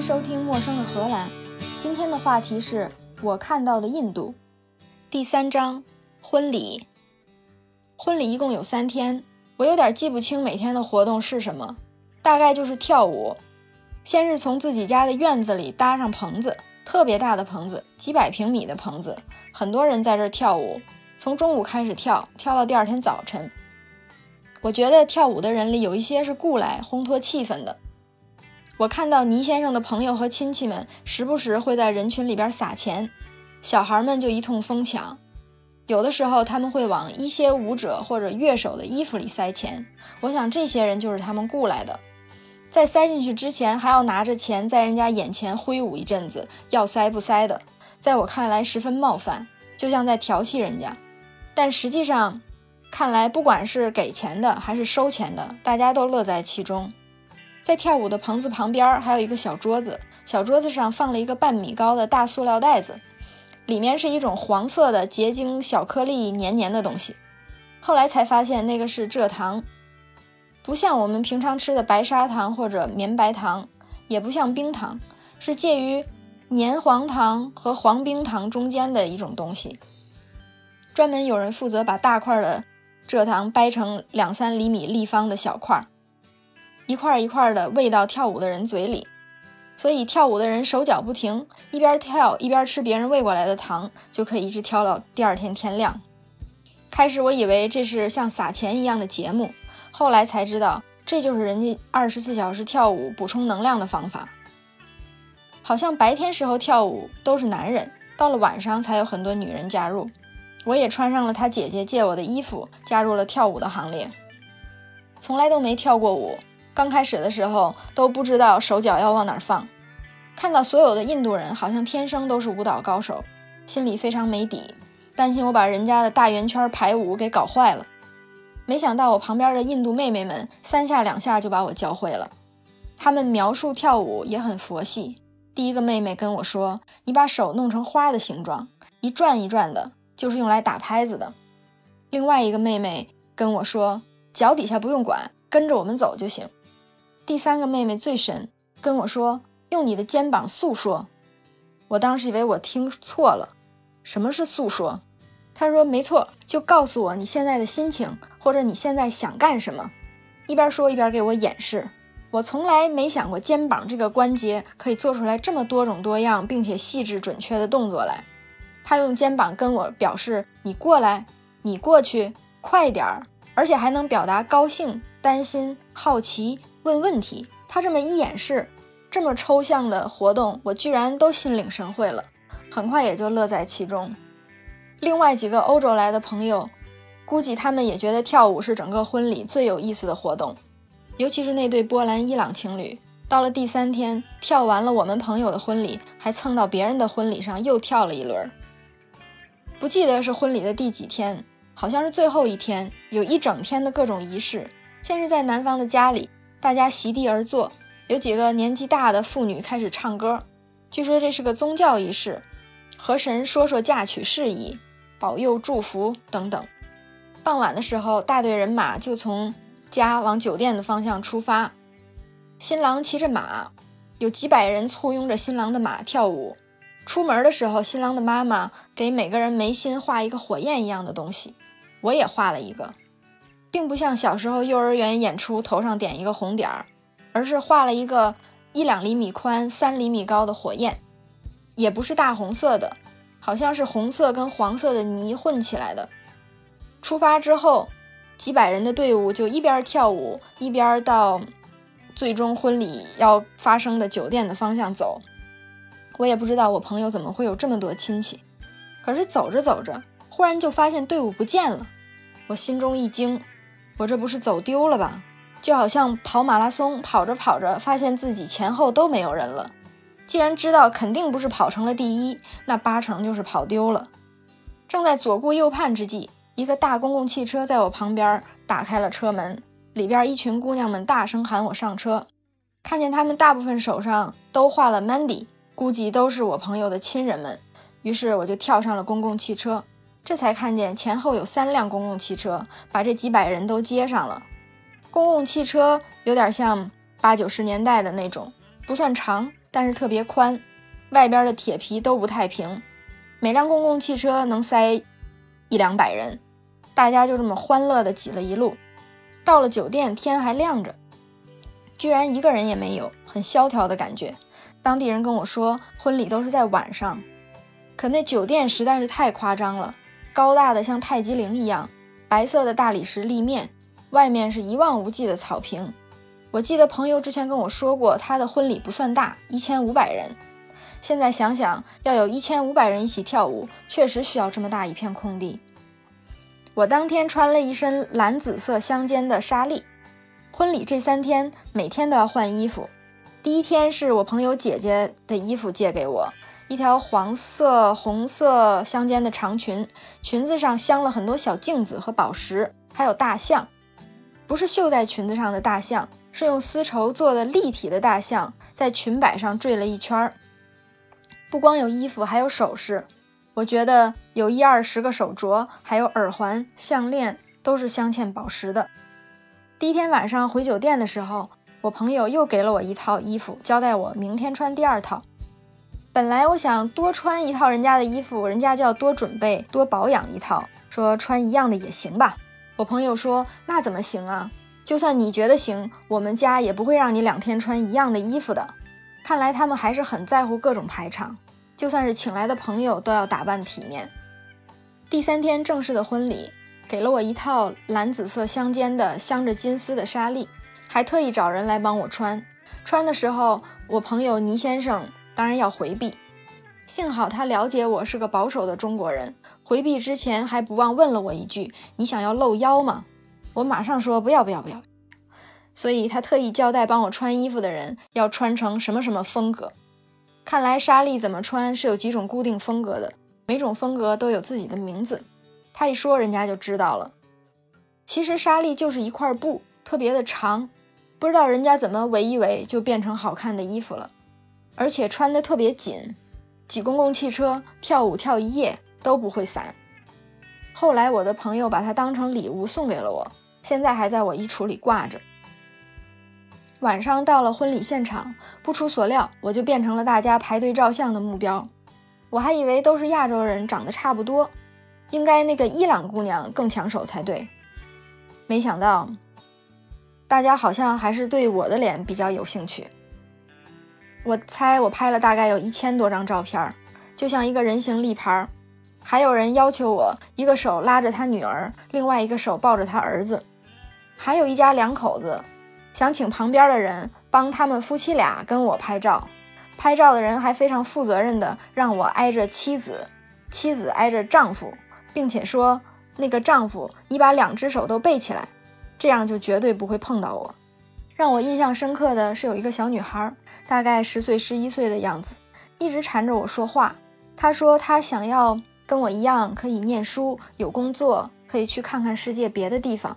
收听《陌生的荷兰》。今天的话题是我看到的印度。第三章，婚礼。婚礼一共有三天，我有点记不清每天的活动是什么，大概就是跳舞。先是从自己家的院子里搭上棚子，特别大的棚子，几百平米的棚子，很多人在这跳舞，从中午开始跳，跳到第二天早晨。我觉得跳舞的人里有一些是雇来烘托气氛的。我看到倪先生的朋友和亲戚们时不时会在人群里边撒钱，小孩们就一通疯抢。有的时候他们会往一些舞者或者乐手的衣服里塞钱，我想这些人就是他们雇来的。在塞进去之前，还要拿着钱在人家眼前挥舞一阵子，要塞不塞的，在我看来十分冒犯，就像在调戏人家。但实际上，看来不管是给钱的还是收钱的，大家都乐在其中。在跳舞的棚子旁边还有一个小桌子，小桌子上放了一个半米高的大塑料袋子，里面是一种黄色的结晶小颗粒黏黏的东西。后来才发现那个是蔗糖，不像我们平常吃的白砂糖或者绵白糖，也不像冰糖，是介于黏黄糖和黄冰糖中间的一种东西。专门有人负责把大块的蔗糖掰成两三厘米立方的小块儿。一块一块的喂到跳舞的人嘴里，所以跳舞的人手脚不停，一边跳一边吃别人喂过来的糖，就可以一直跳到第二天天亮。开始我以为这是像撒钱一样的节目，后来才知道这就是人家二十四小时跳舞补充能量的方法。好像白天时候跳舞都是男人，到了晚上才有很多女人加入。我也穿上了他姐姐借我的衣服，加入了跳舞的行列。从来都没跳过舞。刚开始的时候都不知道手脚要往哪儿放，看到所有的印度人好像天生都是舞蹈高手，心里非常没底，担心我把人家的大圆圈排舞给搞坏了。没想到我旁边的印度妹妹们三下两下就把我教会了，她们描述跳舞也很佛系。第一个妹妹跟我说：“你把手弄成花的形状，一转一转的，就是用来打拍子的。”另外一个妹妹跟我说：“脚底下不用管，跟着我们走就行。”第三个妹妹最神，跟我说用你的肩膀诉说。我当时以为我听错了，什么是诉说？她说没错，就告诉我你现在的心情，或者你现在想干什么。一边说一边给我演示。我从来没想过肩膀这个关节可以做出来这么多种多样并且细致准确的动作来。她用肩膀跟我表示你过来，你过去，快点儿，而且还能表达高兴、担心、好奇。问问题，他这么一演示，这么抽象的活动，我居然都心领神会了，很快也就乐在其中。另外几个欧洲来的朋友，估计他们也觉得跳舞是整个婚礼最有意思的活动，尤其是那对波兰伊朗情侣，到了第三天，跳完了我们朋友的婚礼，还蹭到别人的婚礼上又跳了一轮。不记得是婚礼的第几天，好像是最后一天，有一整天的各种仪式，先是在男方的家里。大家席地而坐，有几个年纪大的妇女开始唱歌。据说这是个宗教仪式，和神说说嫁娶事宜，保佑祝福等等。傍晚的时候，大队人马就从家往酒店的方向出发。新郎骑着马，有几百人簇拥着新郎的马跳舞。出门的时候，新郎的妈妈给每个人眉心画一个火焰一样的东西，我也画了一个。并不像小时候幼儿园演出头上点一个红点儿，而是画了一个一两厘米宽、三厘米高的火焰，也不是大红色的，好像是红色跟黄色的泥混起来的。出发之后，几百人的队伍就一边跳舞一边到最终婚礼要发生的酒店的方向走。我也不知道我朋友怎么会有这么多亲戚，可是走着走着，忽然就发现队伍不见了，我心中一惊。我这不是走丢了吧？就好像跑马拉松，跑着跑着，发现自己前后都没有人了。既然知道肯定不是跑成了第一，那八成就是跑丢了。正在左顾右盼之际，一个大公共汽车在我旁边打开了车门，里边一群姑娘们大声喊我上车。看见他们大部分手上都画了 Mandy，估计都是我朋友的亲人们。于是我就跳上了公共汽车。这才看见前后有三辆公共汽车，把这几百人都接上了。公共汽车有点像八九十年代的那种，不算长，但是特别宽，外边的铁皮都不太平，每辆公共汽车能塞一两百人，大家就这么欢乐的挤了一路。到了酒店，天还亮着，居然一个人也没有，很萧条的感觉。当地人跟我说，婚礼都是在晚上。可那酒店实在是太夸张了，高大的像泰姬陵一样，白色的大理石立面，外面是一望无际的草坪。我记得朋友之前跟我说过，他的婚礼不算大，一千五百人。现在想想，要有一千五百人一起跳舞，确实需要这么大一片空地。我当天穿了一身蓝紫色相间的纱丽。婚礼这三天，每天都要换衣服。第一天是我朋友姐姐的衣服借给我。一条黄色、红色相间的长裙，裙子上镶了很多小镜子和宝石，还有大象，不是绣在裙子上的大象，是用丝绸做的立体的大象，在裙摆上缀了一圈儿。不光有衣服，还有首饰，我觉得有一二十个手镯，还有耳环、项链，都是镶嵌宝石的。第一天晚上回酒店的时候，我朋友又给了我一套衣服，交代我明天穿第二套。本来我想多穿一套人家的衣服，人家就要多准备、多保养一套，说穿一样的也行吧。我朋友说那怎么行啊？就算你觉得行，我们家也不会让你两天穿一样的衣服的。看来他们还是很在乎各种排场，就算是请来的朋友都要打扮体面。第三天正式的婚礼，给了我一套蓝紫色相间的镶着金丝的纱丽，还特意找人来帮我穿。穿的时候，我朋友倪先生。当然要回避，幸好他了解我是个保守的中国人，回避之前还不忘问了我一句：“你想要露腰吗？”我马上说：“不要，不要，不要。”所以他特意交代帮我穿衣服的人要穿成什么什么风格。看来莎莉怎么穿是有几种固定风格的，每种风格都有自己的名字。他一说，人家就知道了。其实莎莉就是一块布，特别的长，不知道人家怎么围一围就变成好看的衣服了。而且穿得特别紧，挤公共汽车跳舞跳一夜都不会散。后来我的朋友把它当成礼物送给了我，现在还在我衣橱里挂着。晚上到了婚礼现场，不出所料，我就变成了大家排队照相的目标。我还以为都是亚洲人，长得差不多，应该那个伊朗姑娘更抢手才对。没想到，大家好像还是对我的脸比较有兴趣。我猜我拍了大概有一千多张照片，就像一个人形立牌。还有人要求我一个手拉着他女儿，另外一个手抱着他儿子。还有一家两口子想请旁边的人帮他们夫妻俩跟我拍照。拍照的人还非常负责任的让我挨着妻子，妻子挨着丈夫，并且说那个丈夫你把两只手都背起来，这样就绝对不会碰到我。让我印象深刻的是有一个小女孩。大概十岁、十一岁的样子，一直缠着我说话。她说她想要跟我一样，可以念书、有工作，可以去看看世界别的地方。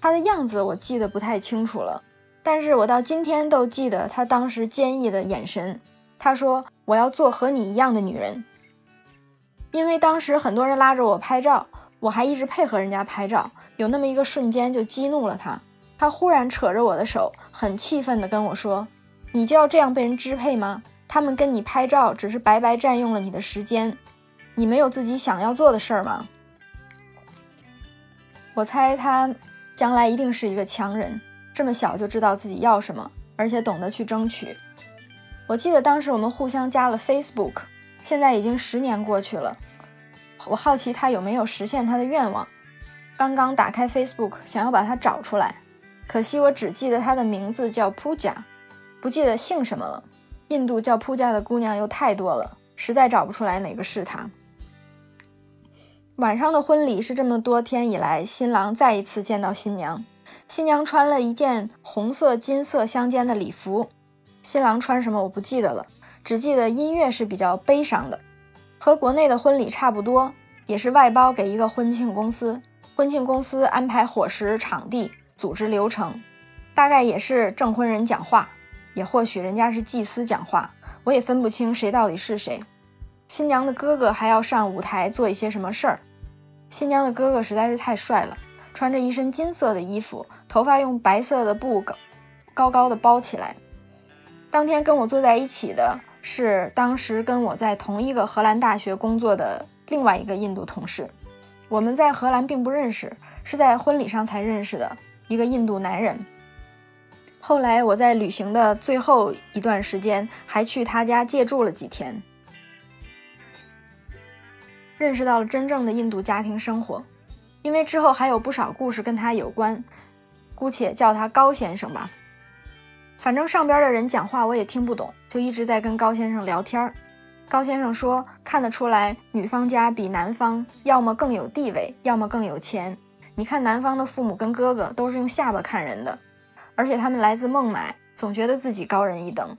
她的样子我记得不太清楚了，但是我到今天都记得她当时坚毅的眼神。她说我要做和你一样的女人。因为当时很多人拉着我拍照，我还一直配合人家拍照，有那么一个瞬间就激怒了她。他忽然扯着我的手，很气愤地跟我说。你就要这样被人支配吗？他们跟你拍照只是白白占用了你的时间，你没有自己想要做的事儿吗？我猜他将来一定是一个强人，这么小就知道自己要什么，而且懂得去争取。我记得当时我们互相加了 Facebook，现在已经十年过去了。我好奇他有没有实现他的愿望。刚刚打开 Facebook，想要把他找出来，可惜我只记得她的名字叫 Puja。不记得姓什么了。印度叫铺家的姑娘又太多了，实在找不出来哪个是她。晚上的婚礼是这么多天以来新郎再一次见到新娘。新娘穿了一件红色金色相间的礼服，新郎穿什么我不记得了，只记得音乐是比较悲伤的，和国内的婚礼差不多，也是外包给一个婚庆公司，婚庆公司安排伙食、场地、组织流程，大概也是证婚人讲话。也或许人家是祭司讲话，我也分不清谁到底是谁。新娘的哥哥还要上舞台做一些什么事儿。新娘的哥哥实在是太帅了，穿着一身金色的衣服，头发用白色的布高高高的包起来。当天跟我坐在一起的是当时跟我在同一个荷兰大学工作的另外一个印度同事，我们在荷兰并不认识，是在婚礼上才认识的一个印度男人。后来我在旅行的最后一段时间还去他家借住了几天，认识到了真正的印度家庭生活。因为之后还有不少故事跟他有关，姑且叫他高先生吧。反正上边的人讲话我也听不懂，就一直在跟高先生聊天。高先生说，看得出来女方家比男方要么更有地位，要么更有钱。你看男方的父母跟哥哥都是用下巴看人的，而且他们来自孟买，总觉得自己高人一等。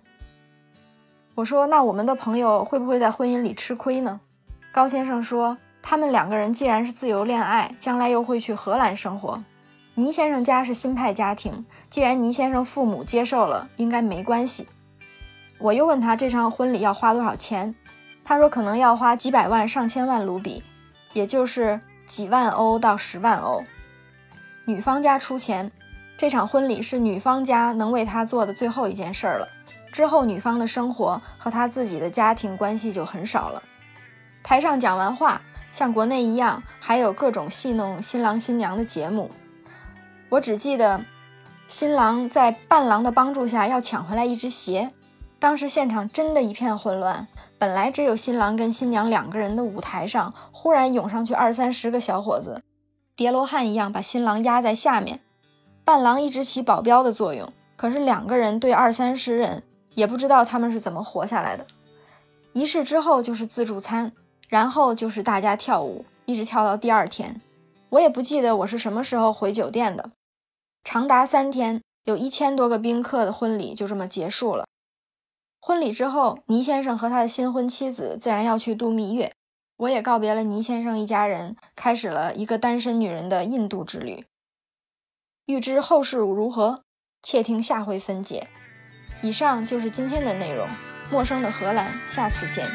我说，那我们的朋友会不会在婚姻里吃亏呢？高先生说，他们两个人既然是自由恋爱，将来又会去荷兰生活。倪先生家是新派家庭，既然倪先生父母接受了，应该没关系。我又问他这场婚礼要花多少钱，他说可能要花几百万、上千万卢比，也就是几万欧到十万欧。女方家出钱，这场婚礼是女方家能为他做的最后一件事儿了。之后女方的生活和他自己的家庭关系就很少了。台上讲完话，像国内一样，还有各种戏弄新郎新娘的节目。我只记得，新郎在伴郎的帮助下要抢回来一只鞋。当时现场真的一片混乱，本来只有新郎跟新娘两个人的舞台上，忽然涌上去二三十个小伙子，叠罗汉一样把新郎压在下面。伴郎一直起保镖的作用，可是两个人对二三十人，也不知道他们是怎么活下来的。仪式之后就是自助餐，然后就是大家跳舞，一直跳到第二天。我也不记得我是什么时候回酒店的。长达三天，有一千多个宾客的婚礼就这么结束了。婚礼之后，倪先生和他的新婚妻子自然要去度蜜月，我也告别了倪先生一家人，开始了一个单身女人的印度之旅。欲知后事如何，且听下回分解。以上就是今天的内容。陌生的荷兰，下次见。